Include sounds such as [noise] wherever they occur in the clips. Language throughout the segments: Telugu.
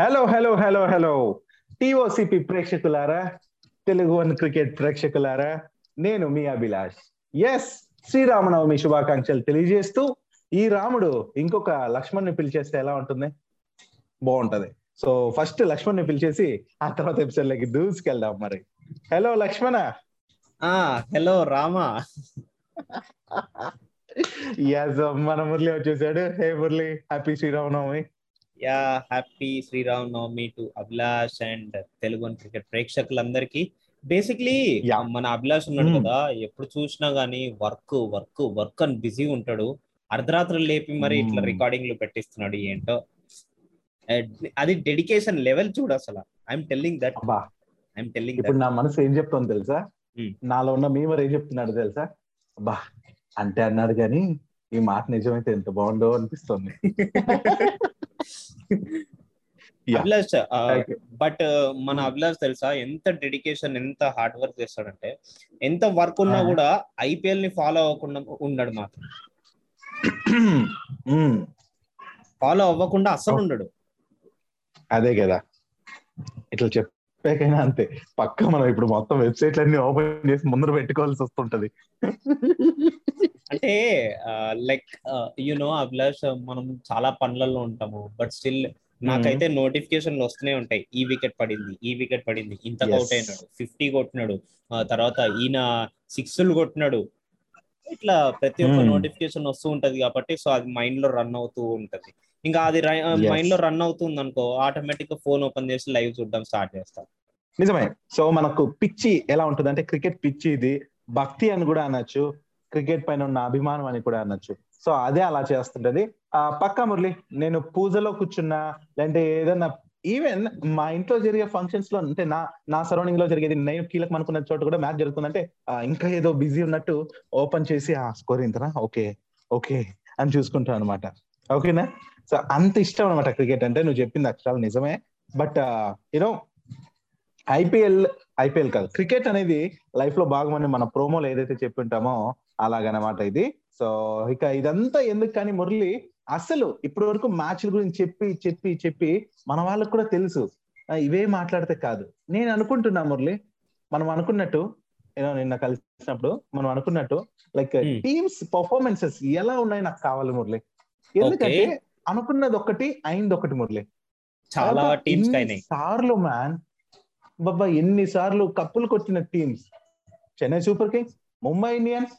Hello hello hello hello TOCP ప్రేక్షకులారా Telugu one cricket ప్రేక్షకులారా నేను మీ అభిలాష్. ఎస్ శ్రీరామనవమి శుభాకాంక్షలు తెలియజేస్తూ ఈ రాముడు ఇంకొక లక్ష్మణ్ని పిలిచేస్తే ఎలా ఉంటుంది? బాగుంటది. సో ఫస్ట్ లక్ష్మణ్ని పిలిచేసి ఆ తర్వాత ఎపిసోడ్ లకి దూసుకెళ్దాం మరి. హలో లక్ష్మణ. ఆ హలో రామా. ఎస్ మన మురళి వచ్చేసాడు. Hey Murali. Happy Sriramanavami. Yeah happy Sriram Navami to Abhilash and Telugu cricket ప్రేక్షకులందరికీ బేసిక్లీ. మన అభిలాష్ ఉన్నాడు. కదా ఎప్పుడు చూసినా గానీ వర్క్ వర్క్ వర్క్ అని బిజీ ఉంటాడు అర్ధరాత్రులు లేపి మరి ఇట్లా. రికార్డింగ్లో పెట్టిస్తున్నాడు ఏంటో అది డెడికేషన్ లెవెల్ చూడు అసలు I'm telling that I'm telling ఇప్పుడు నా మనసు ఏం చెప్తోంది తెలుసా. నాలో ఉన్న మీమర్ ఏం చెప్తున్నాడు తెలుసా అబ్బా అంటే అన్నాడు కానీ ఈ మాట నిజమైతే ఎంత బాగుండో అనిపిస్తుంది. [laughs] అభిలాష్. బట్ మన అభిలాష్ తెలుసా? ఎంత డెడికేషన్ ఎంత హార్డ్ వర్క్ చేస్తాడంటే ఎంత వర్క్ ఉన్నా Ah. కూడా ఐపీఎల్ని ఫాలో అవ్వకుండా ఉండడు మాత్రం. Hmm. ఫాలో అవ్వకుండా అస్సలు ఉండడు. అదే కదా. ఇట్లా చెప్పాకైనా అంతే. పక్క మనం ఇప్పుడు మొత్తం వెబ్సైట్లన్నీ ఓపెన్ చేసి ముందర పెట్టుకోవాల్సి వస్తుంటది. అంటే లైక్ నో అభిలాష్ మనం చాలా పనులలో ఉంటాము. బట్ స్టిల్ నాకైతే నోటిఫికేషన్లు వస్తూనే ఉంటాయి. ఈ వికెట్ పడింది ఈ వికెట్ పడింది ఇంత. అవుట్ అయినాడు ఫిఫ్టీ కొట్టినాడు తర్వాత ఈయన సిక్స్లు కొట్టినాడు. ఇట్లా ప్రతి ఒక్క. నోటిఫికేషన్ వస్తూ ఉంటది కాబట్టి సో అది మైండ్లో రన్ అవుతూ ఉంటది. ఇంకా అది. మైండ్లో రన్ అవుతుంది అనుకో ఆటోమేటిక్గా ఫోన్ ఓపెన్ చేసి లైవ్ చూడడం స్టార్ట్ చేస్తాం. నిజమే. సో మనకు పిచ్చి ఎలా ఉంటుంది అంటే క్రికెట్ పిచ్చి ఇది భక్తి అని కూడా అనొచ్చు. క్రికెట్ పైన ఉన్న అభిమానం అని కూడా అనొచ్చు. సో అదే అలా చేస్తుంటది. ఆ పక్క మురళి నేను పూజలో కూర్చున్నా లేదంటే ఏదన్నా ఈవెన్ మా ఇంట్లో జరిగే ఫంక్షన్స్లో అంటే నా నా సరౌండింగ్లో జరిగేది నేను కీలకం అనుకున్న చోట కూడా మ్యాచ్ జరుగుతుందంటే ఇంకా ఏదో బిజీ ఉన్నట్టు ఓపెన్ చేసి ఆ స్కోర్ ఇంతనా? ఓకే ఓకే అని చూసుకుంటాను అనమాట ఓకేనా? సో అంత ఇష్టం అనమాట క్రికెట్ అంటే. నువ్వు చెప్పింది అక్షరాలు నిజమే. But you know IPL IPL కాదు. క్రికెట్ అనేది లైఫ్లో భాగమని మన ప్రోమోలో ఏదైతే చెప్పింటామో అలాగనమాట ఇది. సో ఇక ఇదంతా ఎందుకు కానీ మురళి అసలు ఇప్పటి వరకు మ్యాచ్ల గురించి చెప్పి చెప్పి చెప్పి మన వాళ్ళకు కూడా తెలుసు. ఇవే మాట్లాడితే కాదు. నేను అనుకుంటున్నా మురళి మనం అనుకున్నట్టు ఏదో నిన్న కలిసినప్పుడు మనం అనుకున్నట్టు లైక్. టీమ్స్ పర్ఫార్మెన్సెస్ ఎలా ఉన్నాయి నాకు కావాలి మురళి? ఎందుకంటే అనుకున్నది ఒకటి అయింది ఒకటి మురళి. చాలా టీమ్స్ సార్లు మ్యాన్ బాబా ఎన్ని సార్లు కప్పులు కొట్టిన teams Chennai super kings Mumbai Indians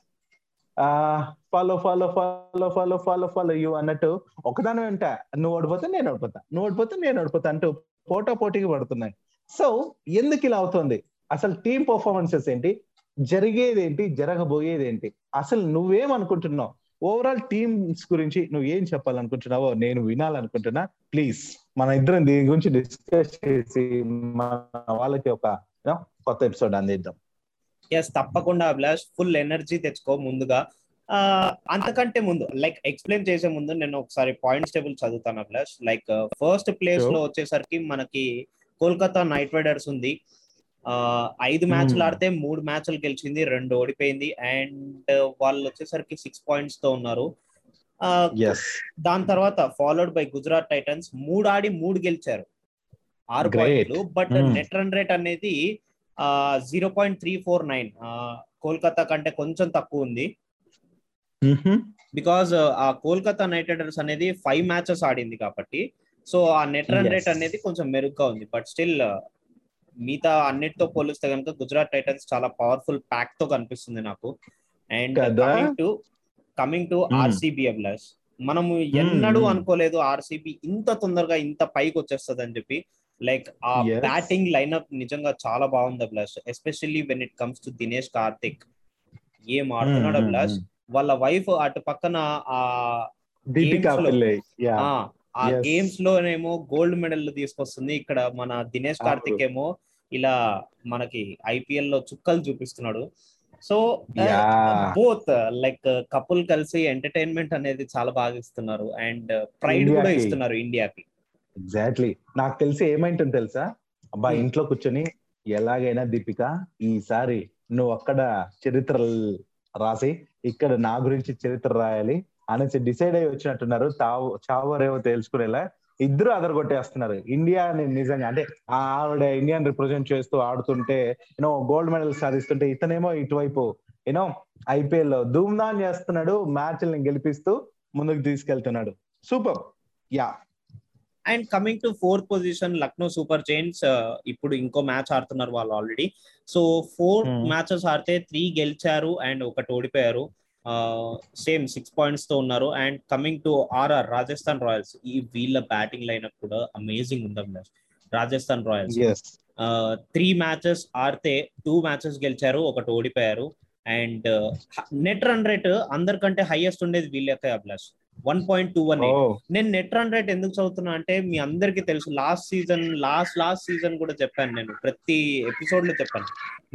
follow follow follow follow follow follow you అన్నట్టు ఒకదాని వెంట నువ్వు ఓడిపోతే నేను ఓడిపోతా నువ్వు ఓడిపోతే నేను ఓడిపోతా అంటూ పోటా పోటీకి పడుతున్నాయి. సో ఎందుకు ఇలా అవుతుంది? అసలు టీం పర్ఫార్మెన్సెస్ ఏంటి? జరిగేది ఏంటి జరగబోయేది ఏంటి అసలు నువ్వేమనుకుంటున్నావు? ఓవరాల్ టీమ్స్ గురించి నువ్వు ఏం చెప్పాలనుకుంటున్నావో నేను వినాలనుకుంటున్నా. ప్లీజ్ మన ఇద్దరం దీని గురించి డిస్కస్ చేసి మన వాళ్ళకి ఒక కొత్త ఎపిసోడ్ అందిద్దాం. ఎస్ తప్పకుండా అభిలాష్. ఫుల్ ఎనర్జీ తెచ్చుకో ముందుగా. ఆ, అంతకంటే ముందు లైక్ ఎక్స్ప్లెయిన్ చేసే ముందు నేను ఒకసారి పాయింట్స్ టేబుల్ చదువుతాను అభిలాష్. Like first place. లో వచ్చేసరికి మనకి కోల్కతా నైట్ రైడర్స్ ఉంది. ఆ, ఐదు మ్యాచ్లు Hmm. ఆడితే మూడు మ్యాచ్లు గెలిచింది రెండు ఓడిపోయింది. అండ్ వాళ్ళు వచ్చేసరికి సిక్స్ పాయింట్స్తో ఉన్నారు. దాని తర్వాత ఫాలోడ్ బై గుజరాత్ టైటన్స్ మూడు ఆడి మూడు గెలిచారు. ఆరు. పాయింట్లు బట్. నెట్ రన్ రేట్ అనేది zero point three four nine Kolkata కంటే కొంచెం తక్కువ ఉంది బికాజ్ ఆ కోల్కతా నైట్ రైడర్స్ అనేది ఫైవ్ మ్యాచెస్ ఆడింది కాబట్టి సో ఆ నెట్ రన్. రేట్ అనేది కొంచెం మెరుగ్గా ఉంది బట్ స్టిల్ మిగతా అన్నిటితో పోలిస్తే కనుక గుజరాత్ టైటన్స్ చాలా పవర్ఫుల్ ప్యాక్తో కనిపిస్తుంది నాకు and? Coming to coming to. RCB Abhilash మనము ఎన్నడూ hmm. అనుకోలేదు ఆర్సీబీ ఇంత తొందరగా ఇంత పైకి వచ్చేస్తుంది అని చెప్పి లైక్ ఆ. బ్యాటింగ్ లైనప్ నిజంగా చాలా బాగుంది Abhilash especially when it comes to Dinesh Karthik ఏం ఆడుతున్నాడు Hmm, అభిలాష్ వాళ్ళ వైఫ్ అటు పక్కన ఆ ఆ. గేమ్స్ లోనేమో గోల్డ్ మెడల్ తీసుకొస్తుంది ఇక్కడ మన దినేష్. కార్తిక్ ఏమో ఇలా మనకి ఐపీఎల్లో చుక్కలు చూపిస్తున్నాడు సో. బోత్ లైక్ కపుల్ కలిసి ఎంటర్టైన్మెంట్ అనేది చాలా బాగా ఇస్తున్నారు అండ్ ప్రైడ్ కూడా ఇండియాకి. ఇస్తున్నారు ఇండియాకి ఎగ్జాక్ట్లీ నాకు తెలిసి ఏమైంటుంది తెలుసా? అబ్బా Hmm. ఇంట్లో కూర్చొని ఎలాగైనా దీపిక ఈసారి నువ్వు అక్కడ చరిత్ర రాసి ఇక్కడ నా గురించి చరిత్ర రాయాలి అనేసి డిసైడ్ అయ్యి వచ్చినట్టున్నారు. తావు చావరేవో తెలుసుకునేలా ఇద్దరు అదర్ కొట్టేస్తున్నారు ఇండియా నిజంగా అంటే ఆవిడ ఇండియన్ రిప్రజెంట్ చేస్తూ ఆడుతుంటే యూనో గోల్డ్ మెడల్ సాధిస్తుంటే ఇతనేమో ఇటువైపు యూనో ఐపీఎల్లో ధూమ్ధాన్ చేస్తున్నాడు మ్యాచ్లను గెలిపిస్తూ ముందుకు తీసుకెళ్తున్నాడు. Super. Yeah. And coming to fourth position Lucknow Super Giants ఇప్పుడు ఇంకో మ్యాచ్ ఆడుతున్నారు వాళ్ళు ఆల్రెడీ సో ఫోర్. మ్యాచెస్ ఆడితే త్రీ గెలిచారు అండ్ ఒకటి ఓడిపోయారు. సేమ్ సిక్స్ పాయింట్స్తో ఉన్నారు. And coming to RR Rajasthan Royals ఈ వీళ్ళ బ్యాటింగ్ లైనప్ కూడా అమేజింగ్ ఉంది రాజస్థాన్ రాయల్స్ త్రీ మ్యాచెస్ ఆడితే టూ మ్యాచెస్ గెలిచారు ఒకటి ఓడిపోయారు. అండ్ నెట్ రన్ రేట్ అందరికంటే హైయెస్ట్ ఉండేది వీళ్ళకే Abhilash. One point two one నేను నెట్ రన్ రేట్ ఎందుకు చదువుతున్నా అంటే మీ అందరికీ తెలుసు. Last season last last season కూడా చెప్పాను నేను. ప్రతి ఎపిసోడ్లో చెప్పాను.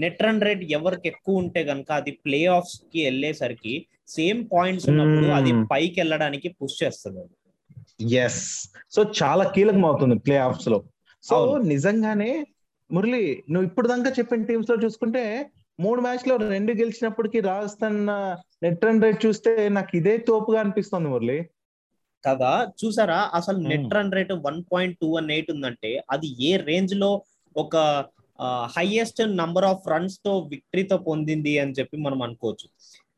నెట్ రన్ రేట్ ఎవరికి ఎక్కువ ఉంటే గనుక అది ప్లే ఆఫ్స్కి వెళ్ళేసరికి సేమ్ పాయింట్స్ ఉన్నప్పుడు అది Hmm. పైకి వెళ్ళడానికి పుష్ చేస్తుంది అది. ఎస్ సో చాలా కీలకం అవుతుంది ప్లే ఆఫ్స్లో సో. నిజంగానే మురళి నువ్వు ఇప్పుడు దాకా చెప్పిన టీమ్స్లో చూసుకుంటే మూడు మ్యాచ్లో రెండు గెలిచినప్పటికీ రాజస్థాన్ నెట్ రన్ రేట్ చూస్తే నాకు ఇదే తోపుగా అనిపిస్తుంది మురళి కదా చూసారా అసలు. Net run rate one point two one eight ఉందంటే అది ఏ రేంజ్లో ఒక హైయెస్ట్ నంబర్ ఆఫ్ రన్స్తో విక్టరీతో పొందింది అని చెప్పి మనం అనుకోవచ్చు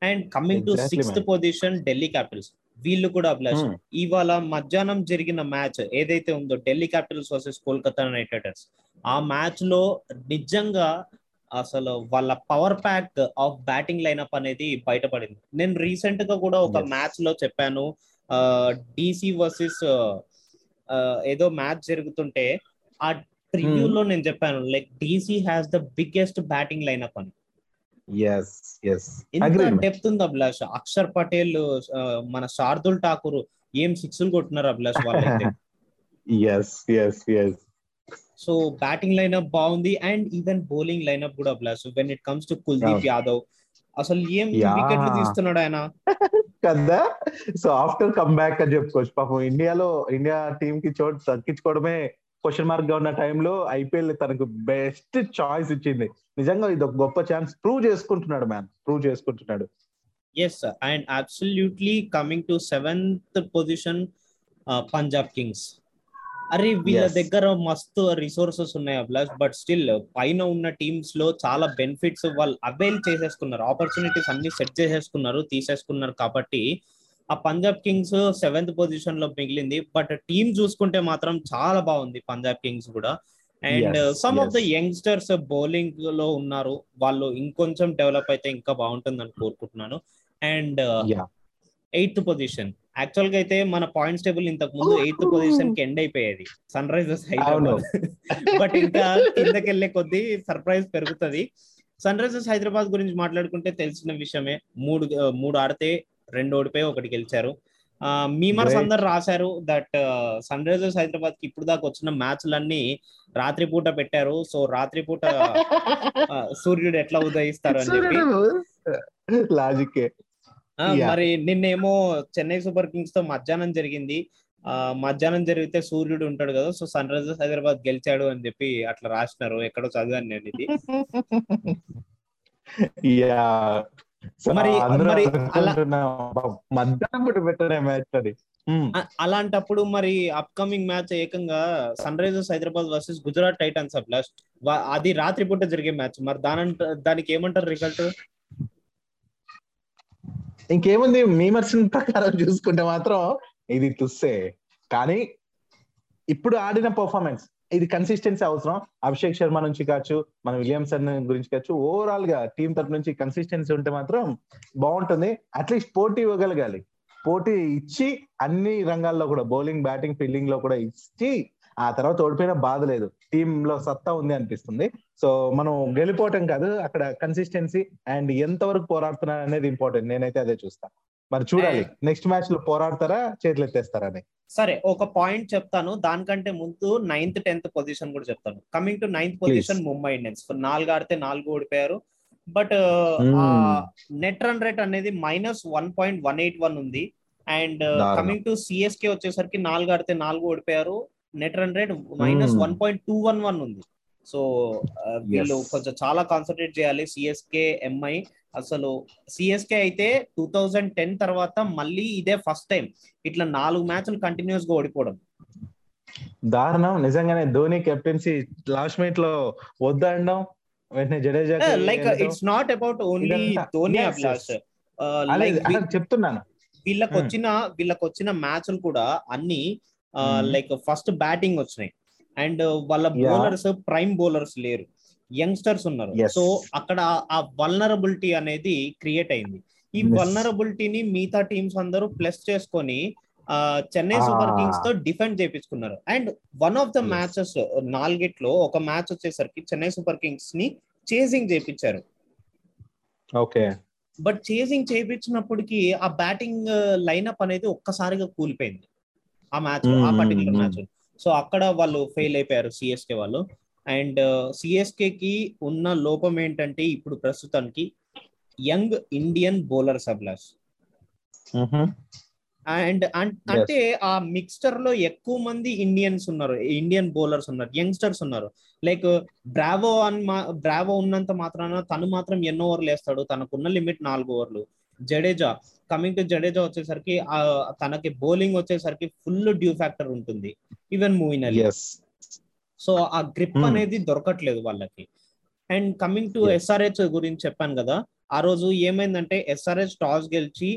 and coming to sixth. Position Delhi Capitals వీళ్ళు కూడా అభిలాష్ Hmm. ఇవాళ మధ్యాహ్నం జరిగిన మ్యాచ్ ఏదైతే ఉందో Delhi Capitals versus Kolkata Knight Riders ఆ మ్యాచ్లో నిజంగా అసలు వాళ్ళ power pack of batting lineup అనేది బయటపడింది. నేను రీసెంట్గా కూడా ఒక. మ్యాచ్లో చెప్పాను. డిసి వర్సెస్ ఏదో మ్యాచ్ జరుగుతుంటే ఆ ప్రివ్యూ లో నేను చెప్పాను like DC has the biggest batting lineup అని. ఇంత. డెప్త్ ఉంది అభిలాష్? అక్షర్ పటేల్ మన శార్దుల్ ఠాకూర్ ఏం సిక్స్లు కొట్టున్నారు అభిలాష్ వాళ్ళైతే? Yes yes yes so batting lineup బాగుంది అండ్ ఈవెన్ బౌలింగ్ లైనప్ కూడా Abhilash when it comes to Kuldeep Yadav అసలు ఏం. వికెట్లు తీస్తున్నాడు ఆయన? కదా? సో ఆఫ్టర్ కమ్ బ్యాక్ అని చెప్పుకోవచ్చు. పాపం ఇండియాలో ఇండియా టీమ్కి చోటు తగ్గించుకోవడమే క్వశ్చన్ మార్క్గా ఉన్న టైంలో ఐపీఎల్ తనకు బెస్ట్ చాయిస్ ఇచ్చింది. నిజంగా ఇది ఒక గొప్ప ఛాన్స్ ప్రూవ్ చేసుకుంటున్నాడు మ్యాన్ ప్రూవ్ చేసుకుంటున్నాడు. Yes and absolutely coming to seventh position Punjab Kings అరే వీళ్ళ. దగ్గర మస్తు రిసోర్సెస్ ఉన్నాయి అభిలాష్. బట్ స్టిల్ పైన ఉన్న టీమ్స్లో చాలా బెనిఫిట్స్ వాళ్ళు అవైల్ చేసేసుకున్నారు. ఆపర్చునిటీస్ అన్ని సెట్ చేసేసుకున్నారు తీసేసుకున్నారు కాబట్టి ఆ పంజాబ్ కింగ్స్ సెవెంత్ పొజిషన్లో మిగిలింది. బట్ టీమ్ చూసుకుంటే మాత్రం చాలా బాగుంది పంజాబ్ కింగ్స్ కూడా. And some of the. Youngsters బౌలింగ్లో ఉన్నారు. వాళ్ళు ఇంకొంచెం డెవలప్ అయితే ఇంకా బాగుంటుందని కోరుకుంటున్నాను. అండ్ ఎయిత్ పొజిషన్ యాక్చువల్గా అయితే మన పాయింట్స్ టేబుల్ ఇంతకు ముందు ఎయిత్ పొజిషన్కి ఎండ్ అయిపోయేది. సన్ రైజర్స్ హైదరాబాద్ బట్ ఇంకా కిందకెళ్ళే కొద్దీ సర్ప్రైజ్ పెరుగుతుంది. సన్ రైజర్స్ హైదరాబాద్ గురించి మాట్లాడుకుంటే తెలిసిన విషయమే. మూడు మూడు ఆడితే రెండు ఓడిపోయి ఒకటి గెలిచారు. మీమర్స్. అందరు రాశారు దట్ సన్ రైజర్స్ హైదరాబాద్కి ఇప్పుడు దాకా వచ్చిన మ్యాచ్లన్నీ రాత్రిపూట పెట్టారు. సో రాత్రిపూట ఆ, [laughs] సూర్యుడు ఎట్లా ఉదయిస్తారు అని చెప్పి లాజిక్. మరి నిన్నేమో చెన్నై సూపర్ కింగ్స్తో మధ్యాహ్నం జరిగింది. ఆ మధ్యాహ్నం జరిగితే సూర్యుడు ఉంటాడు కదా సో సన్ రైజర్స్ హైదరాబాద్ గెలిచాడు అని చెప్పి అట్లా రాసినారు. ఎక్కడో చదివాను నేను ఇది. యా మరి- మరి మధ్యాహ్నం పూట పెట్టనే మ్యాచ్ అది. Hmm. అలాంటప్పుడు మరి అప్కమింగ్ మ్యాచ్ ఏకంగా Sunrisers Hyderabad versus Gujarat Titans Abhilash వా- అది రాత్రిపూట జరిగే మ్యాచ్. మరి దానంట దానికి ఏమంటారు రిజల్ట్ ఇంకేముంది? మీమర్స్ ప్రకారం చూసుకుంటే మాత్రం ఇది తుస్సే. కానీ ఇప్పుడు ఆడిన పర్ఫార్మెన్స్ ఇది కన్సిస్టెన్సీ అవసరం. అభిషేక్ శర్మ నుంచి కావచ్చు మన విలియమ్సన్ గురించి కావచ్చు ఓవరాల్గా టీం తరపు నుంచి కన్సిస్టెన్సీ ఉంటే మాత్రం బాగుంటుంది. అట్లీస్ట్ పోటీ ఇవ్వగలగాలి. పోటీ ఇచ్చి అన్ని రంగాల్లో కూడా బౌలింగ్ బ్యాటింగ్ ఫీల్డింగ్లో కూడా ఇచ్చి ఆ తర్వాత ఓడిపోయినా బాధ లేదు. టీమ్లో సత్తా ఉంది అనిపిస్తుంది. సో మనం గెలిపోవటం కాదు అక్కడ కన్సిస్టెన్సీ అండ్ ఎంత వరకు పోరాడుతున్నారు అనేది ఇంపార్టెంట్ నేనైతే అదే చూస్తా. మరి చూడాలి. నెక్స్ట్ మ్యాచ్లో పోరాడతారా చేతులు ఎత్తేస్తారా అని? సరే ఒక పాయింట్ చెప్తాను. దానికంటే ముందు నైన్త్ టెన్త్ పొజిషన్ కూడా చెప్తాను. Coming to ninth position Mumbai Indians నాలుగు ఆడితే నాలుగు ఓడిపోయారు. బట్. నెట్ రన్ రేట్ అనేది minus one point one eight one ఉంది. అండ్. కమింగ్ టు సిఎస్కే వచ్చేసరికి నాలుగు ఆడితే నాలుగు ఓడిపోయారు. Net run rate minus Hmm. One point two one one ఉంది సో వీళ్ళు. కొంచెం చాలా కాన్సన్ట్రేట్ చేయాలి సిఎస్కే ఎంఐ అసలు సిఎస్కే అయితే టూ థౌజండ్ టెన్ తర్వాత మళ్ళీ ఇదే ఫస్ట్ టైం ఇట్లా నాలుగు మ్యాచ్లు కంటిన్యూస్గా ఓడిపోవడం దారుణం నిజంగానే ధోని కెప్టెన్సీ లాస్ట్ మినిట్లో వద్దనడం వెంటనే Jadeja like it's not about only Dhoni Abhilash. అదే చెప్తున్నాను వీళ్ళకి Hmm. వచ్చిన వీళ్ళకి వచ్చిన మ్యాచ్లు కూడా అన్ని Hmm. లైక్ ఫస్ట్ బ్యాటింగ్ వచ్చినాయి అండ్ వాళ్ళ Yeah. బౌలర్స్ ప్రైమ్ బౌలర్స్ లేరు యంగ్స్టర్స్ ఉన్నారు. సో అక్కడ ఆ వల్నరబిలిటీ అనేది క్రియేట్ అయింది ఈ. వల్నరబిలిటీని మిగతా టీమ్స్ అందరూ ప్లస్ చేసుకొని చెన్నై సూపర్. కింగ్స్తో defend చేపించుకున్నారు and one of the. Matches నాలుగిట్లో ఒక మ్యాచ్ వచ్చేసరికి చెన్నై సూపర్ కింగ్స్ని చేసింగ్ చేపించారు ఓకే బట్ చేసింగ్ చేయించినప్పటికీ ఆ బ్యాటింగ్ లైనప్ అనేది ఒక్కసారిగా కూలిపోయింది ఆ మ్యాచ్ ఆ పర్టికులర్ మ్యాచ్. సో అక్కడ వాళ్ళు ఫెయిల్ అయిపోయారు సిఎస్కే వాళ్ళు. అండ్ సిఎస్కే కి ఉన్న లోపం ఏంటంటే ఇప్పుడు ప్రస్తుతానికి young Indian bowlers Abhilash and అంటే ఆ మిక్స్చర్లో ఎక్కువ మంది ఇండియన్స్ ఉన్నారు. ఇండియన్ బౌలర్స్ ఉన్నారు. యంగ్స్టర్స్ ఉన్నారు. లైక్ బ్రావో అని బ్రావో ఉన్నంత మాత్రాన తను మాత్రం ఎన్ని ఓవర్లు వేస్తాడు. తనకున్న లిమిట్ నాలుగు ఓవర్లు. జడేజా కమింగ్ టు జడేజా వచ్చేసరికి ఆ తనకి బౌలింగ్ వచ్చేసరికి ఫుల్ డ్యూ ఫ్యాక్టర్ ఉంటుంది ఈవెన్ మూవిన్ అలీ సో ఆ గ్రిప్ Hmm. అనేది దొరకట్లేదు వాళ్ళకి అండ్ కమింగ్ టు. ఎస్ఆర్హెచ్ గురించి చెప్పాను కదా ఆ రోజు ఏమైందంటే ఎస్ఆర్హెచ్ టాస్ గెలిచి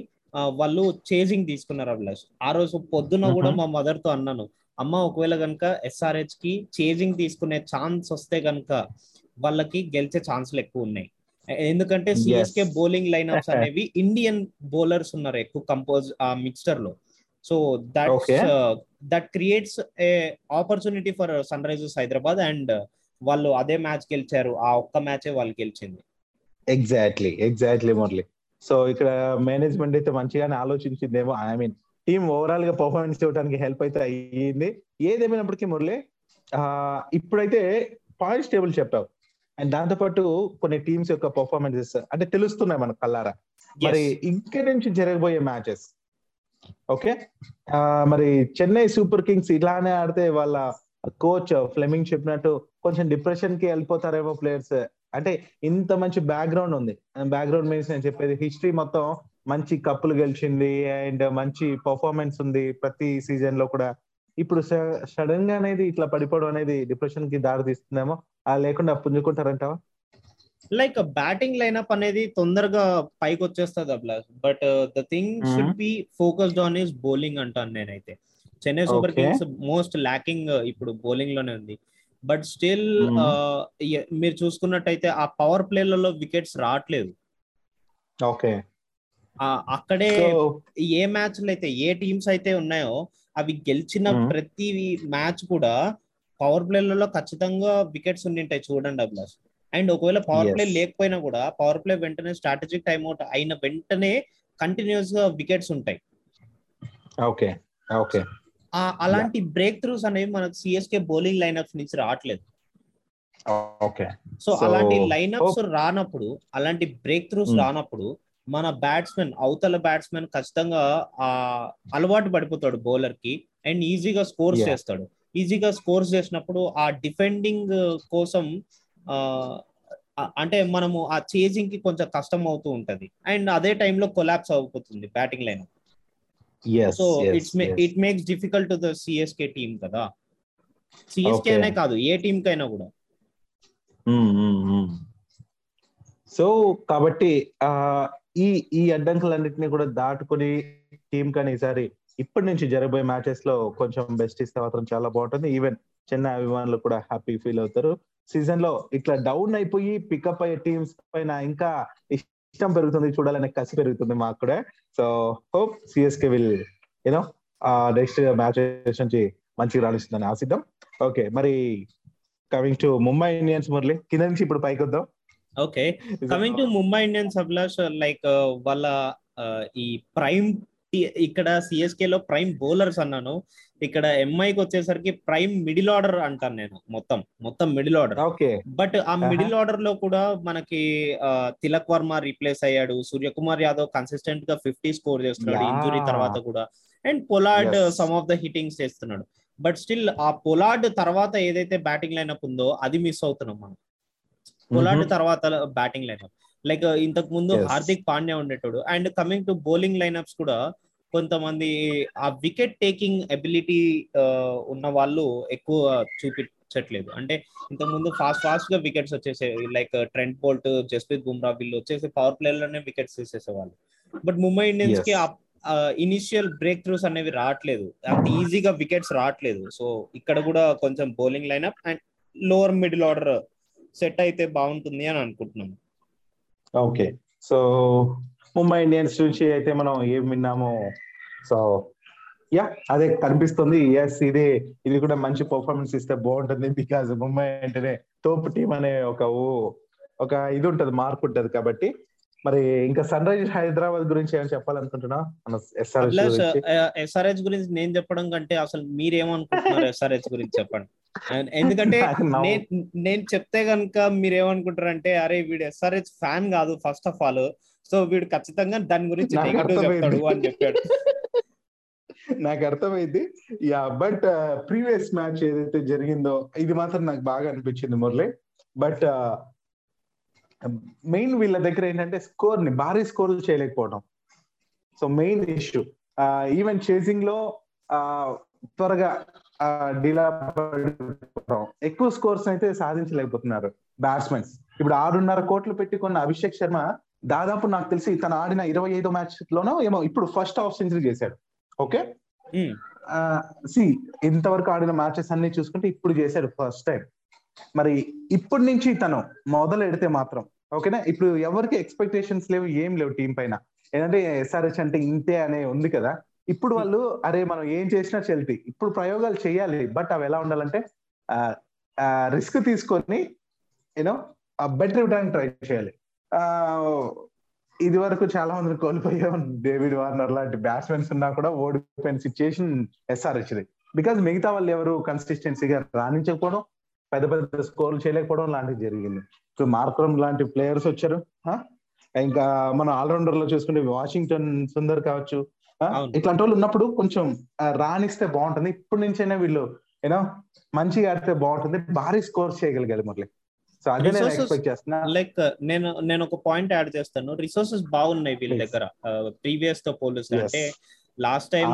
వాళ్ళు చేజింగ్ తీసుకున్నారు అభిలాష్ ఆ రోజు పొద్దున కూడా Mhm. మా మదర్తో అన్నాను అమ్మ ఒకవేళ కనుక ఎస్ఆర్హెచ్కి చేజింగ్ తీసుకునే ఛాన్స్ వస్తే కనుక వాళ్ళకి గెలిచే ఛాన్సులు ఎక్కువ ఉన్నాయి ఎందుకంటే. సిఎస్కే బౌలింగ్ లైన్అప్స్ [laughs] అనేవి ఇండియన్ బౌలర్స్ ఉన్నారు ఎక్కువ కంపోజ్ ఆ మిక్స్చర్లో so that. That creates a opportunity for Sunrisers Hyderabad and వాళ్ళు అదే మ్యాచ్ గెలిచారు. ఆ ఒక్క మ్యాచే వాళ్ళు గెలిచింది. ఎగ్జాక్ట్లీ ఎగ్జాక్ట్లీ మురళి సో ఇక్కడ మేనేజ్మెంట్ అయితే మంచిగానే ఆలోచించిందేమో ఐ మీన్ టీమ్ ఓవరాల్గా పర్ఫార్మెన్స్ ఇవ్వడానికి హెల్ప్ అయితే అయ్యింది. ఏదేమైనప్పటికీ మురళి ఆ ఇప్పుడైతే పాయింట్స్ టేబుల్ చెప్పావు. అండ్ దాంతో పాటు కొన్ని టీమ్స్ యొక్క పర్ఫార్మెన్సెస్ అంటే తెలుస్తున్నాయి మనకు కల్లారా మరి ఇక్కడి నుంచి జరగబోయే మ్యాచెస్ ఓకే మరి చెన్నై సూపర్ కింగ్స్ ఇలానే ఆడితే వాళ్ళ కోచ్ ఫ్లెమింగ్ చెప్పినట్టు కొంచెం డిప్రెషన్కి వెళ్ళిపోతారేమో ప్లేయర్స్ అంటే ఇంత మంచి బ్యాక్గ్రౌండ్ ఉంది. బ్యాక్గ్రౌండ్ మీన్స్ నేను చెప్పేది హిస్టరీ మొత్తం మంచి కప్పులు గెలిచింది అండ్ మంచి పర్ఫార్మెన్స్ ఉంది ప్రతి సీజన్లో కూడా. ఇప్పుడు సడన్గా అనేది ఇట్లా పడిపోవడం అనేది డిప్రెషన్కి దారి తీస్తుందేమో ఆ లేకుండా పుంజుకుంటారంటావా లైక్ బ్యాటింగ్ లైనప్ అనేది తొందరగా పైకి వచ్చేస్తుంది అబ్లాస్ but the thing. Should be focused on is bowling అంటాను నేనైతే Chennai Super. Kings most lacking ఇప్పుడు బౌలింగ్లోనే ఉంది బట్ స్టిల్ Mhm. మీరు చూసుకున్నట్టయితే ఆ పవర్ ప్లేలలో వికెట్స్ రావట్లేదు ఓకే అక్కడే ఏ మ్యాచ్లు అయితే ఏ టీమ్స్ అయితే ఉన్నాయో అవి గెలిచిన Mhm. ప్రతి మ్యాచ్ కూడా పవర్ ప్లేలలో ఖచ్చితంగా వికెట్స్ ఉండింటాయి చూడండి అభిలాష్ అండ్ ఒకవేళ పవర్ ప్లే. లేకపోయినా కూడా పవర్ ప్లే వెంటనే స్ట్రాటజిక్ టైమ్అవుట్ అయిన వెంటనే కంటిన్యూస్గా వికెట్స్ ఉంటాయి ఓకే ఓకే అలాంటి బ్రేక్ త్రూస్ అనేవి మనకు సిఎస్కే బౌలింగ్ లైనప్స్ నుంచి రావట్లేదు ఓకే సో So, అలాంటి లైనప్స్ రానప్పుడు అలాంటి బ్రేక్ త్రూస్ Hmm. రానప్పుడు మన బ్యాట్స్మెన్ అవతల బ్యాట్స్మెన్ ఖచ్చితంగా ఆ అలవాటు పడిపోతాడు బౌలర్కి అండ్ ఈజీగా స్కోర్స్ Yeah. చేస్తాడు ఈజీగా స్కోర్స్ చేసినప్పుడు ఆ డిఫెండింగ్ కోసం అంటే మనము ఆ చేజింగ్కి కొంచెం కష్టం అవుతూ ఉంటది. అండ్ అదే టైంలో కొలాప్స్ అయిపోతుంది batting line. So it's it makes difficult to the CSK team కదా. సిఎస్కే. అనే కాదు ఏ టీమ్ కైనా కూడా సో కాబట్టి ఈ ఈ అడ్డంకులన్నింటినీ కూడా దాటుకొని టీం కానీ ఈసారి ఇప్పటి నుంచి జరగబోయే మ్యాచెస్లో కొంచెం బెస్ట్ ఇస్తే మాత్రం చాలా బాగుంటుంది. ఈవెన్ చెన్నై అభిమానులు కూడా హ్యాపీ ఫీల్ అవుతారు. సీజన్లో ఇట్లా డౌన్ అయిపోయి పికప్ అయ్యే టీమ్స్ పైన ఇంకా ఇష్టం పెరుగుతుంది చూడాలనే కసి పెరుగుతుంది మాకు కూడా. So hope CSK will you know next matches నుంచి మంచిగా రాణిస్తుందని ఆశిద్దాం. ఓకే మరి coming to Mumbai Indians Murali కింద నుంచి ఇప్పుడు పైకి వద్దాం. Okay coming to Mumbai Indians Abhilash like వాళ్ళ ఈ ప్రైమ్ ఇక్కడ సిఎస్కే లో ప్రైమ్ బౌలర్స్ అన్నాను. ఇక్కడ ఎంఐకి వచ్చేసరికి ప్రైమ్ మిడిల్ ఆర్డర్ అంటాను నేను మొత్తం మొత్తం మిడిల్ ఆర్డర్ ఓకే. బట్ ఆ మిడిల్ ఆర్డర్లో కూడా మనకి తిలక్ వర్మ రీప్లేస్ అయ్యాడు. సూర్యకుమార్ యాదవ్ కన్సిస్టెంట్గా ఫిఫ్టీ స్కోర్ చేస్తున్నాడు. ఇంజురీ తర్వాత కూడా. And Pollard. Some of the hittings చేస్తున్నాడు. బట్ స్టిల్ ఆ పొలార్డ్ తర్వాత ఏదైతే బ్యాటింగ్ లైనప్ ఉందో అది మిస్ అవుతున్నాం మనం. పొలార్డ్ తర్వాత బ్యాటింగ్ లైనప్ లైక్ ఇంతకు ముందు. Hardik Pandya ఉండేటోడు. And coming to bowling lineups కూడా కొంతమంది ఆ వికెట్ టేకింగ్ ఎబిలిటీ ఉన్న వాళ్ళు ఎక్కువ చూపించట్లేదు. అంటే ఇంతకుముందు ఫాస్ట్ ఫాస్ట్గా wickets వచ్చేసేవి like Trent Boult Jasprit Bumrah వీళ్ళు వచ్చేసి పవర్ ప్లే లోనే వికెట్స్ తీసేసేవాళ్ళు. బట్ ముంబై ఇండియన్స్కి ఇనిషియల్ బ్రేక్ త్రూస్ అనేవి రావట్లేదు. అంత ఈజీగా వికెట్స్ రావట్లేదు. సో ఇక్కడ కూడా కొంచెం bowling lineup and lower middle order set అయితే బాగుంటుంది అని అనుకుంటున్నాం ఓకే సో ముంబై ఇండియన్స్ నుంచి అయితే మనం ఏం విన్నామో సో యా అదే కనిపిస్తుంది. ఎస్ ఇది ఇది కూడా మంచి పర్ఫార్మెన్స్ ఇస్తే బాగుంటుంది బికాజ్ ముంబై అంటేనే తోపు టీం అనే ఒక ఒక ఇది ఉంటది మార్క్ ఉంటది కాబట్టి. మరి ఇంకా సన్ రైజర్స్ హైదరాబాద్ గురించి ఏమైనా చెప్పాలనుకుంటున్నా? ఎస్ఆర్హెచ్ ఎస్ఆర్హెచ్ గురించి. నేను చెప్పడం కంటే అసలు మీరేమనుకుంటున్నారు ఎస్ఆర్హెచ్ గురించి చెప్పండి. ఎందుకంటే [laughs] నేను చెప్తే కనుక మీరేమనుకుంటారంటే అరే వీడు ఎస్ఆర్హెచ్ ఫ్యాన్ కాదు ఫస్ట్ ఆఫ్ ఆల్. సో వీడు ఖచ్చితంగా దాని గురించి నెగిటివ్ చెప్తాడు అని చెప్పాడు. [laughs] నాకు అర్థమైంది. యా బట్ ప్రీవియస్ మ్యాచ్ ఏదైతే జరిగిందో ఇది మాత్రం నాకు బాగా అనిపించింది మురళి. బట్ మెయిన్ వీళ్ళ దగ్గర ఏంటంటే స్కోర్ని భారీ స్కోర్లు చేయలేకపోవడం. So main issue. ఈవెన్ చేసింగ్లో త్వరగా డీలా ఎక్కువ స్కోర్స్ అయితే సాధించలేకపోతున్నారు బ్యాట్స్మెన్స్. ఇప్పుడు ఆరున్నర కోట్లు పెట్టుకున్న అభిషేక్ శర్మ దాదాపు నాకు తెలిసి తను ఆడిన ఇరవై ఐదో మ్యాచ్ లోనో ఏమో ఇప్పుడు ఫస్ట్ హాఫ్ సెంచరీ చేశాడు. ఓకే? సి ఇంతవరకు ఆడిన మ్యాచెస్ అన్ని చూసుకుంటే ఇప్పుడు చేశాడు ఫస్ట్ టైం. మరి ఇప్పటి నుంచి తను మొదలు ఎడితే మాత్రం ఓకేనా? ఇప్పుడు ఎవరికి ఎక్స్పెక్టేషన్స్ లేవు ఏం లేవు టీం పైన. ఏంటంటే ఎస్ఆర్హెచ్ అంటే ఇంతే అనే ఉంది కదా. ఇప్పుడు వాళ్ళు అరే మనం ఏం చేసినా చెల్తి ఇప్పుడు ప్రయోగాలు చేయాలి బట్ అవి ఎలా ఉండాలంటే రిస్క్ తీసుకొని యూనో బెటర్ ఇవ్వడానికి ట్రై చేయాలి. ఇది వరకు చాలా మంది కోల్పోయాం డేవిడ్ వార్నర్ లాంటి బ్యాట్స్మెన్స్ ఉన్నా కూడా ఓడిపోయిన సిచ్యుయేషన్ ఎస్ఆర్హెచ్ది బికాజ్ మిగతా వాళ్ళు ఎవరు కన్సిస్టెన్సీగా రాణించకపోవడం పెద్ద పెద్ద స్కోర్లు చేయలేకపోవడం లాంటివి జరిగింది. ఇప్పుడు మార్క్రమ్ లాంటి ప్లేయర్స్ వచ్చారు ఇంకా మన ఆల్రౌండర్లో చూసుకుంటే వాషింగ్టన్ సుందర్ కావచ్చు ఇట్లాంటి వాళ్ళు ఉన్నప్పుడు కొంచెం రాణిస్తే బాగుంటుంది. ఇప్పటి నుంచైనా వీళ్ళు యూనో మంచిగా ఆడితే బాగుంటుంది. భారీ స్కోర్ చేయగలిగారు మురళి. సో అదే నేను ఎక్స్పెక్ట్ చేస్తున్నా. లైక్ నేను నేను ఒక పాయింట్ యాడ్ చేస్తాను. రిసోర్సెస్ బాగున్నాయి వీళ్ళ దగ్గర. ప్రీవియస్తో పోలిస్తే అంటే లాస్ట్ టైం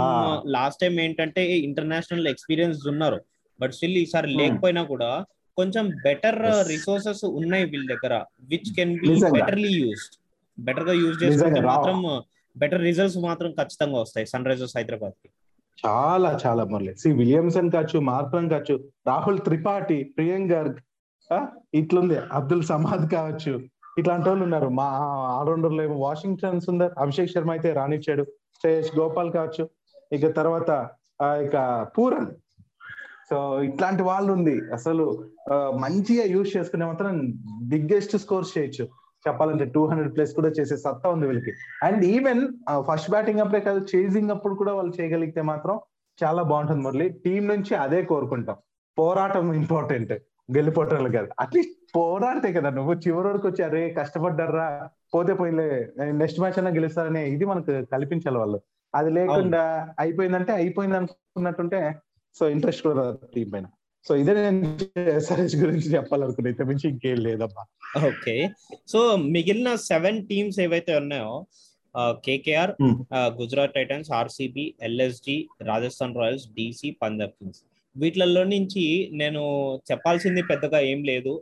లాస్ట్ టైం ఏంటంటే ఇంటర్నేషనల్ ఎక్స్పీరియన్స్ ఉన్నారు. బట్ స్టిల్ ఈసారి లేకపోయినా కూడా కొంచెం బెటర్ రిసోర్సెస్ ఉన్నాయి వీళ్ళ దగ్గర which can be betterly used బెటర్గా యూజ్ చేసుకుంటే మాత్రం బెటర్ రిజల్ట్స్ మాత్రం ఖచ్చితంగా వస్తాయి సన్ రైజర్స్ హైదరాబాద్కి చాలా చాలా మురళి సి విలియమ్సన్ కావచ్చు మార్క్రమ్ కావచ్చు రాహుల్ త్రిపాఠి ప్రియాంక్ ఇట్లుంది అబ్దుల్ సమాద్ కావచ్చు ఇట్లాంటి వాళ్ళు ఉన్నారు. మా ఆల్రౌండర్లో ఏమో వాషింగ్టన్ సుందర్ అభిషేక్ శర్మ అయితే రానిచ్చాడు శ్రేయస్ గోపాల్ కావచ్చు ఇక తర్వాత ఇక పూరన్. సో ఇట్లాంటి వాళ్ళు ఉంది అసలు మంచిగా యూజ్ చేసుకునే మాత్రం బిగ్గెస్ట్ స్కోర్స్ చేయొచ్చు. చెప్పాలంటే టూ హండ్రెడ్ ప్లస్ కూడా చేసే సత్తా ఉంది వీళ్ళకి. అండ్ ఈవెన్ ఫస్ట్ బ్యాటింగ్ అప్పుడే కాదు చేసింగ్ అప్పుడు కూడా వాళ్ళు చేయగలిగితే మాత్రం చాలా బాగుంటుంది మురళి. టీం నుంచి అదే కోరుకుంటాం. పోరాటం ఇంపార్టెంట్ గెలిపోవటం కాదు. అట్లీస్ట్ పోరాడితే కదా నువ్వు చివరి వరకు వచ్చి అరే కష్టపడ్డారా పోతే పోయిలే నెక్స్ట్ మ్యాచ్ అన్నా గెలుస్తారనే ఇది మనకు కల్పించాలి వాళ్ళు. అది లేకుండా అయిపోయిందంటే అయిపోయింది అనుకున్నట్టుంటే సో ఇంట్రెస్ట్ కూడా టీం పైన. సో ఇదే నేను ఎస్ఆర్హెచ్ గురించి చెప్పాలనుకున్నా. ఇంత మించి ఇంకేం లేదమ్మా. ఓకే. సో మిగిలిన సెవెన్ టీమ్స్ ఏవైతే ఉన్నాయో KKR Gujarat Titans RCB LSG Rajasthan Royals DC Punjab Kings. వీటిలలో నుంచి నేను చెప్పాల్సింది పెద్దగా ఏం లేదు.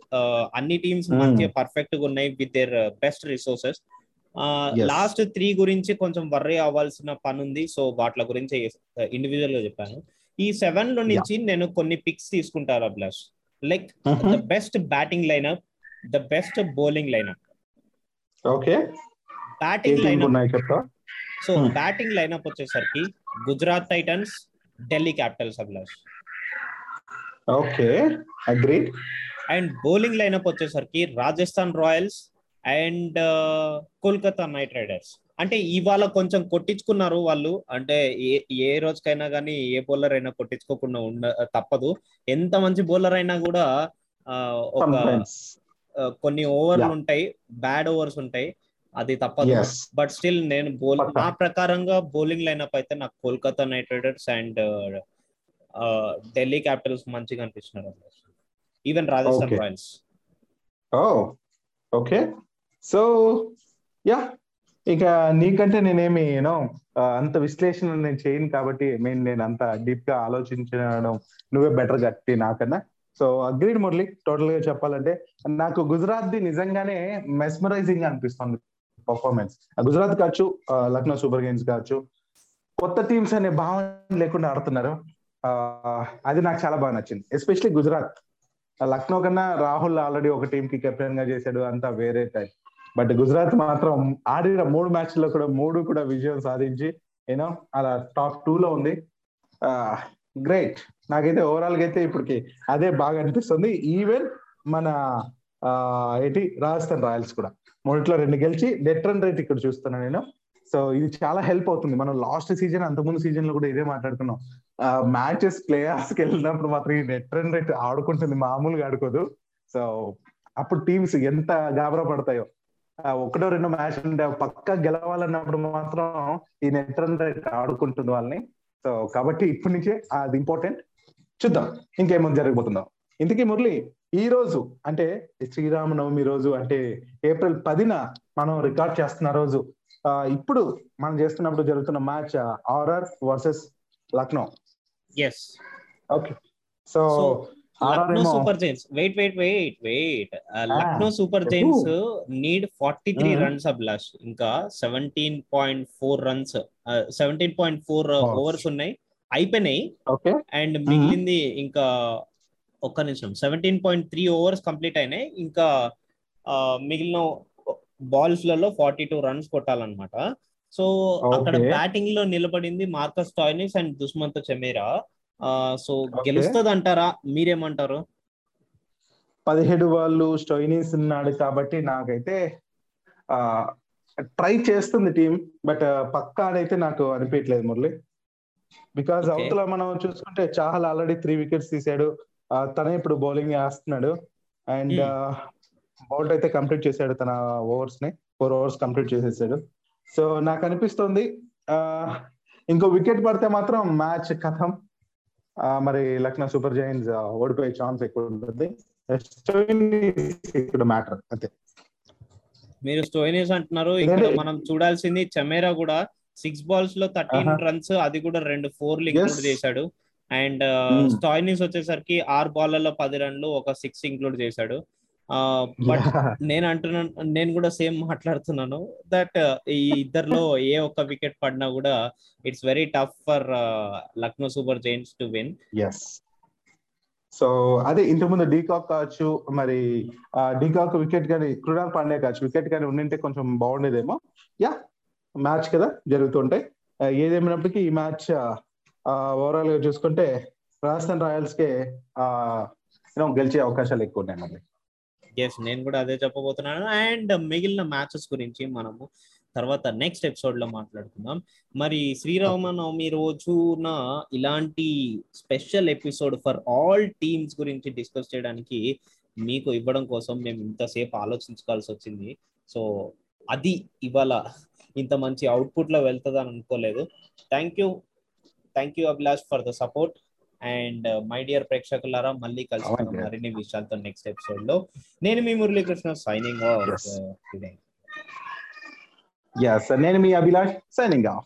అన్ని టీమ్స్ మంచిగా పర్ఫెక్ట్గా ఉన్నాయి with their best resources last three గురించి కొంచెం వర్రీ అవ్వాల్సిన పని ఉంది సో వాటి గురించి ఇండివిజువల్గా చెప్పాను. ఈ సెవెన్లో నుంచి నేను కొన్ని పిక్స్ తీసుకుంటాను Abhilash like the best batting lineup the best bowling lineup okay batting lineup so batting lineup వచ్చేసరికి Gujarat Titans Delhi Capitals Abhilash okay agree and bowling lineup వచ్చేసరికి Rajasthan Royals and Kolkata Knight Riders అంటే ఇవాళ కొంచెం కొట్టించుకున్నారు వాళ్ళు. అంటే ఏ ఏ రోజుకైనా కానీ ఏ బౌలర్ అయినా కొట్టించుకోకుండా ఉండ తప్పదు. ఎంత మంచి బౌలర్ అయినా కూడా ఒక కొన్ని ఓవర్లు ఉంటాయి బ్యాడ్ ఓవర్స్ ఉంటాయి. అది తప్పదు. బట్ స్టిల్ నేను బౌల్ నా ప్రకారంగా బౌలింగ్ లైనప్ అయితే నాకు Kolkata Knight Riders and Delhi Capitals మంచిగా అనిపిస్తున్నారు. Even Rajasthan Royals okay so yeah ఇక నీకంటే నేనేమి యూనో అంత విశ్లేషణ నేను చేయను కాబట్టి నేను నేను అంత డీప్గా ఆలోచించడం నువ్వే బెటర్ గట్టి నాకన్నా. So agreed Murali. టోటల్గా చెప్పాలంటే నాకు గుజరాత్ ది నిజంగానే మెస్మరైజింగ్ అనిపిస్తుంది పర్ఫార్మెన్స్ గుజరాత్ కావచ్చు లక్నో సూపర్ కింగ్స్ కావచ్చు కొత్త టీమ్స్ అనే భావన లేకుండా ఆడుతున్నారు. అది నాకు చాలా బాగా నచ్చింది. ఎస్పెషలీ గుజరాత్. లక్నో కన్నా రాహుల్ ఆల్రెడీ ఒక టీం కి కెప్టెన్గా చేశాడు అంతా వేరే టైప్ బట్ గుజరాత్ మాత్రం ఆడిన మూడు మ్యాచ్లో కూడా మూడు కూడా విజయం సాధించి యూనో అలా టాప్ టూ లో ఉంది. గ్రేట్ నాకైతే ఓవరాల్గా అయితే ఇప్పటికి అదే బాగా అనిపిస్తుంది. ఈవెన్ మన ఏంటి రాజస్థాన్ రాయల్స్ కూడా మొదట్లో రెండు గెలిచి నెట్ రన్ రేట్ ఇక్కడ చూస్తున్నాను నేను. సో ఇది చాలా హెల్ప్ అవుతుంది. మనం లాస్ట్ సీజన్ అంతకుముందు సీజన్లో కూడా ఇదే మాట్లాడుకున్నాం. మ్యాచెస్ ప్లేయర్స్కి వెళ్ళినప్పుడు మాత్రం ఈ నెట్ రన్ రేట్ ఆడుకుంటుంది మామూలుగా ఆడుకోదు. సో అప్పుడు టీమ్స్ ఎంత గాబరా పడతాయో. ఒకటో రెండో మ్యాచ్ ఉంటే పక్క గెలవాలన్నప్పుడు మాత్రం ఈ నెట్ రన్ రేట్ ఆడుకుంటుంది వాళ్ళని. సో కాబట్టి ఇప్పటి నుంచే అది ఇంపార్టెంట్. చూద్దాం ఇంకేమో జరగబోతుందో. ఇంతకీ మురళి ఈ రోజు అంటే శ్రీరామనవమి రోజు అంటే ఏప్రిల్ పదిన మనం రికార్డ్ చేస్తున్న రోజు. ఇప్పుడు మనం చేస్తున్నప్పుడు జరుగుతున్న match RR versus Lucknow. Yes okay. So Lucknow Super Giants. Wait wait wait wait Lucknow Super Giants need forty three runs Abhilash. ఇంకా seventeen point four runs seventeen point four overs ఉన్నాయి. అయిపోయినాయి. అండ్ మిగిలింది ఇంకా ఒక్క నిమిషం. Seventeen point three overs complete అయినాయి. ఇంకా మిగిలిన బాల్స్లలో ఫార్టీ టూ రన్స్ కొట్టాలన్నమాట. సో అక్కడ బ్యాటింగ్లో నిలబడింది Marcus Stoinis and Dushmantha Chameera. So గెలుస్తుంది అంటారా మీరేమంటారు? పదిహేడు వాళ్ళు స్టోయినీస్ ఉన్నాడు కాబట్టి నాకైతే ట్రై చేస్తుంది టీం బట్ పక్కాడైతే నాకు అనిపించలేదు మురళి. బికాస్ అవతల మనం చూసుకుంటే చాహల్ ఆల్రెడీ త్రీ వికెట్స్ తీసాడు. తనే ఇప్పుడు బౌలింగ్ వేస్తున్నాడు అండ్ బౌల్ట్ అయితే కంప్లీట్ చేశాడు తన ఓవర్స్ని ఫోర్ ఓవర్స్ కంప్లీట్ చేసేసాడు. సో నాకు అనిపిస్తుంది. ఇంకో వికెట్ పడితే మాత్రం మ్యాచ్ కథం. మరి లక్నో సూపర్ జైన్స్ ఓడిపోయే ఛాన్స్ ఎక్కువ ఉంటుంది ఇక్కడ మ్యాటర్ అంతే. మీరు స్టోయినేస్ అంటున్నారు. ఇక్కడ మనం చూడాల్సింది చమేరా కూడా సిక్స్ బాల్స్లో థర్టీన్ రన్స్ అది కూడా రెండు ఫోర్లు ఇంక్లూడ్ చేశాడు. అండ్ స్టాయినిస్ వచ్చేసరికి ఆరు బాల్లలో పది రన్లు ఒక సిక్స్ ఇంక్లూడ్ చేశాడు. [laughs] బట్ నేను అంటున్నాను నేను కూడా సేమ్ మాట్లాడుతున్నాను దట్ ఈ ఇద్దర్లో ఏ ఒక్క వికెట్ పడినా కూడా it's very tough for Lucknow Super Giants to win yes so అదే ఇంతకుముందు డీకాక్ కావచ్చు మరి డీకాక్ వికెట్ కానీ కృణాల్ పాండే కావచ్చు వికెట్ కానీ ఉండింటే కొంచెం బాగుండేదేమో. యా మ్యాచ్ కదా జరుగుతుంటాయి ఏదేమైనప్పటికీ ఈ మ్యాచ్ ఓవరాల్గా చూసుకుంటే రాజస్థాన్ రాయల్స్ కే గెలిచే అవకాశాలు ఎక్కువ ఉన్నాయి మళ్ళీ ఎస్ నేను కూడా అదే చెప్పబోతున్నాను. అండ్ మిగిలిన మ్యాచెస్ గురించి మనము తర్వాత నెక్స్ట్ ఎపిసోడ్లో మాట్లాడుకుందాం. మరి శ్రీరామనవమి రోజున ఇలాంటి special episode for all teams గురించి డిస్కస్ చేయడానికి మీకు ఇవ్వడం కోసం మేము ఇంతసేపు ఆలోచించుకోవాల్సి వచ్చింది. సో అది ఇవాళ ఇంత మంచి అవుట్పుట్లో వెళ్తుంది అని అనుకోలేదు. Thank you thank you Abhilash for the support and my dear ప్రేక్షకులారా మళ్ళీ కలుసుకుందాం మరిన్ని విషయాలతో నెక్స్ట్ ఎపిసోడ్లో నేను మీ మురళీకృష్ణ సైనింగ్ ఆఫ్ yes. నేను మీ అభిలాష్ సైనింగ్ ఆఫ్